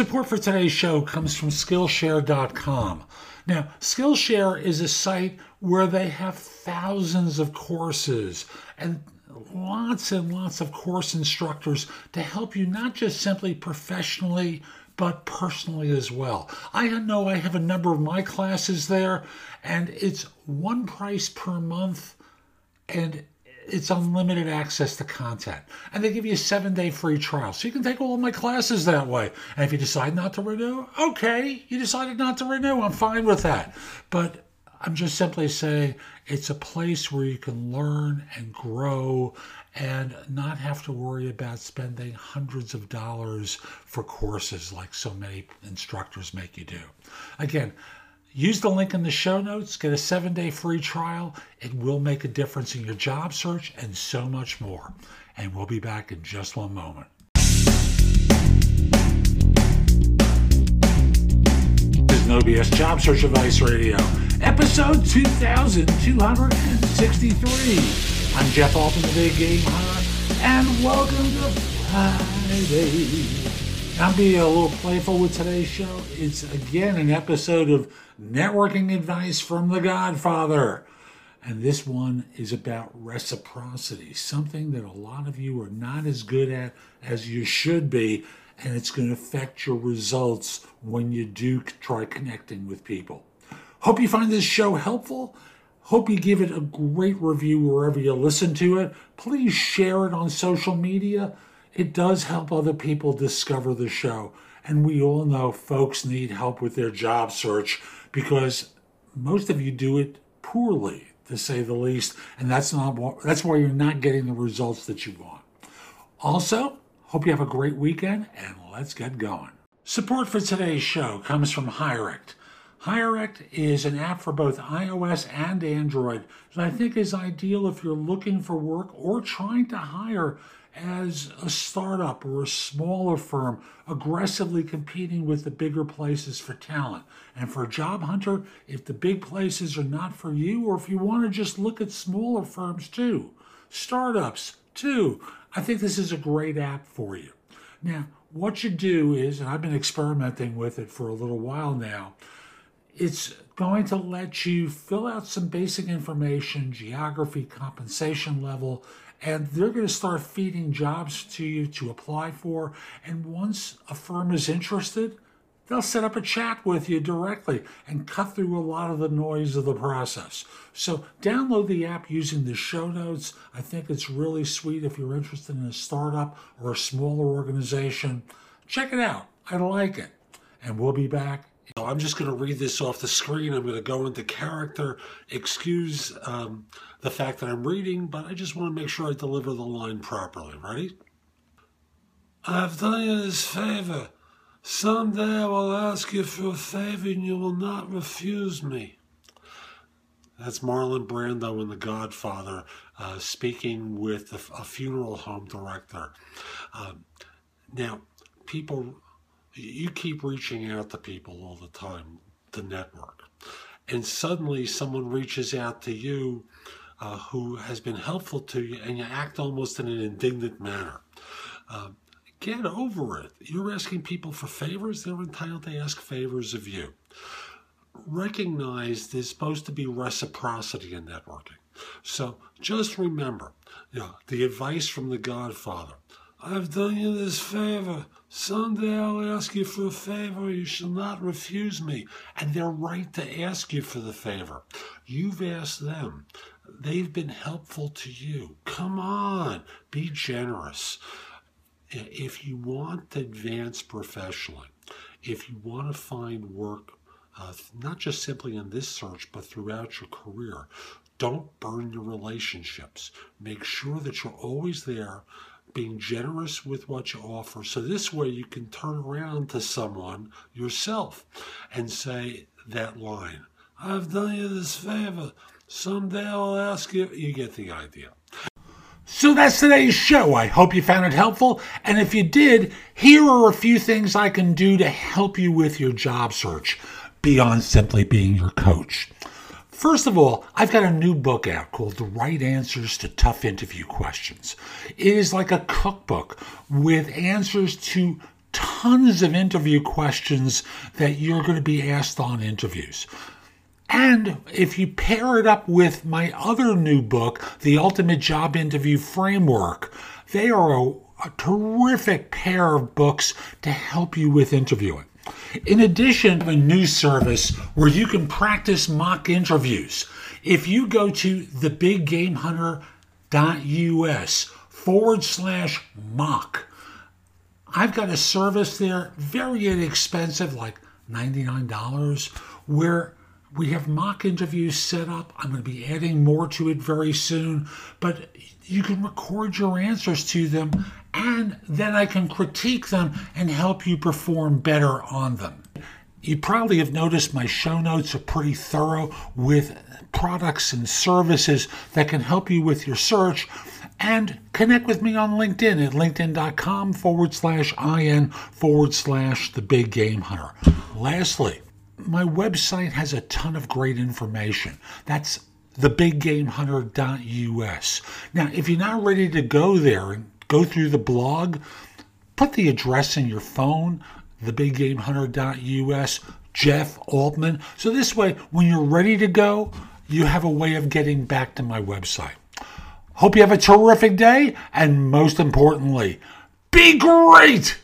Support for today's show comes from Skillshare.com. Now, Skillshare is a site where they have thousands of courses and lots and lots of course instructors to help you not just simply professionally, but personally as well. I know I have a number of my classes there, and it's one price per month, and it's unlimited access to content. And they give you a seven day free trial. So you can take all of my classes that way. And if you decide not to renew, okay, you decided not to renew. I'm fine with that. But I'm just simply saying it's a place where you can learn and grow and not have to worry about spending hundreds of dollars for courses like so many instructors make you do. Again, Use the link in the show notes, get a seven day free trial. It will make a difference in your job search and so much more. And we'll be back in just one moment. This is No BS Job Search Advice Radio, episode 2263. I'm Jeff Altman, the Big Game Hunter, and welcome to Friday. I'm being a little playful with today's show. It's again an episode of networking advice from the Godfather. And this one is about reciprocity, something that a lot of you are not as good at as you should be. And it's going to affect your results when you do try connecting with people. Hope you find this show helpful. Hope you give it a great review wherever you listen to it. Please share it on social media it does help other people discover the show. And we all know folks need help with their job search because most of you do it poorly, to say the least. And that's not that's why you're not getting the results that you want. Also, hope you have a great weekend and let's get going. Support for today's show comes from Hirect. Hirect is an app for both iOS and Android that I think is ideal if you're looking for work or trying to hire as a startup or a smaller firm aggressively competing with the bigger places for talent. And for a job hunter, if the big places are not for you, or if you want to just look at smaller firms too, startups too, I think this is a great app for you. Now, what you do is, and I've been experimenting with it for a little while now, it's going to let you fill out some basic information, geography, compensation level, and they're going to start feeding jobs to you to apply for. And once a firm is interested, they'll set up a chat with you directly and cut through a lot of the noise of the process. So download the app using the show notes. I think it's really sweet if you're interested in a startup or a smaller organization. Check it out. I like it. And we'll be back so I'm just going to read this off the screen. I'm going to go into character. Excuse um, the fact that I'm reading, but I just want to make sure I deliver the line properly. Ready? I've done you this favor. Someday I will ask you for a favor and you will not refuse me. That's Marlon Brando in The Godfather uh, speaking with a, a, funeral home director. Um, now, people you keep reaching out to people all the time, the network. And suddenly someone reaches out to you uh, who has been helpful to you, and you act almost in an indignant manner. Uh, get over it. You're asking people for favors, they're entitled to ask favors of you. Recognize there's supposed to be reciprocity in networking. So just remember, you know, the advice from the Godfather I've done you this favor. Someday I'll ask you for a favor. You shall not refuse me. And they're right to ask you for the favor. You've asked them. They've been helpful to you. Come on, be generous. If you want to advance professionally, if you want to find work, uh, not just simply in this search, but throughout your career, don't burn your relationships. Make sure that you're always there being generous with what you offer. So this way you can turn around to someone yourself and say that line. I've done you this favor. Someday I'll ask you. You get the idea. So that's today's show. I hope you found it helpful. And if you did, here are a few things I can do to help you with your job search beyond simply being your coach. First of all, I've got a new book out called The Right Answers to Tough Interview Questions. It is like a cookbook with answers to tons of interview questions that you're going to be asked on interviews. And if you pair it up with my other new book, The Ultimate Job Interview Framework, they are a, a terrific pair of books to help you with interviewing. In addition, a new service where you can practice mock interviews. If you go to thebiggamehunter.us forward slash mock, I've got a service there, very inexpensive, like $99, where we have mock interviews set up. I'm going to be adding more to it very soon, but you can record your answers to them and then I can critique them and help you perform better on them. You probably have noticed my show notes are pretty thorough with products and services that can help you with your search. And connect with me on LinkedIn at linkedin.com forward slash in forward slash the big game hunter. Lastly, my website has a ton of great information. That's thebiggamehunter.us. Now, if you're not ready to go there and go through the blog, put the address in your phone, thebiggamehunter.us, Jeff Altman. So this way, when you're ready to go, you have a way of getting back to my website. Hope you have a terrific day, and most importantly, be great!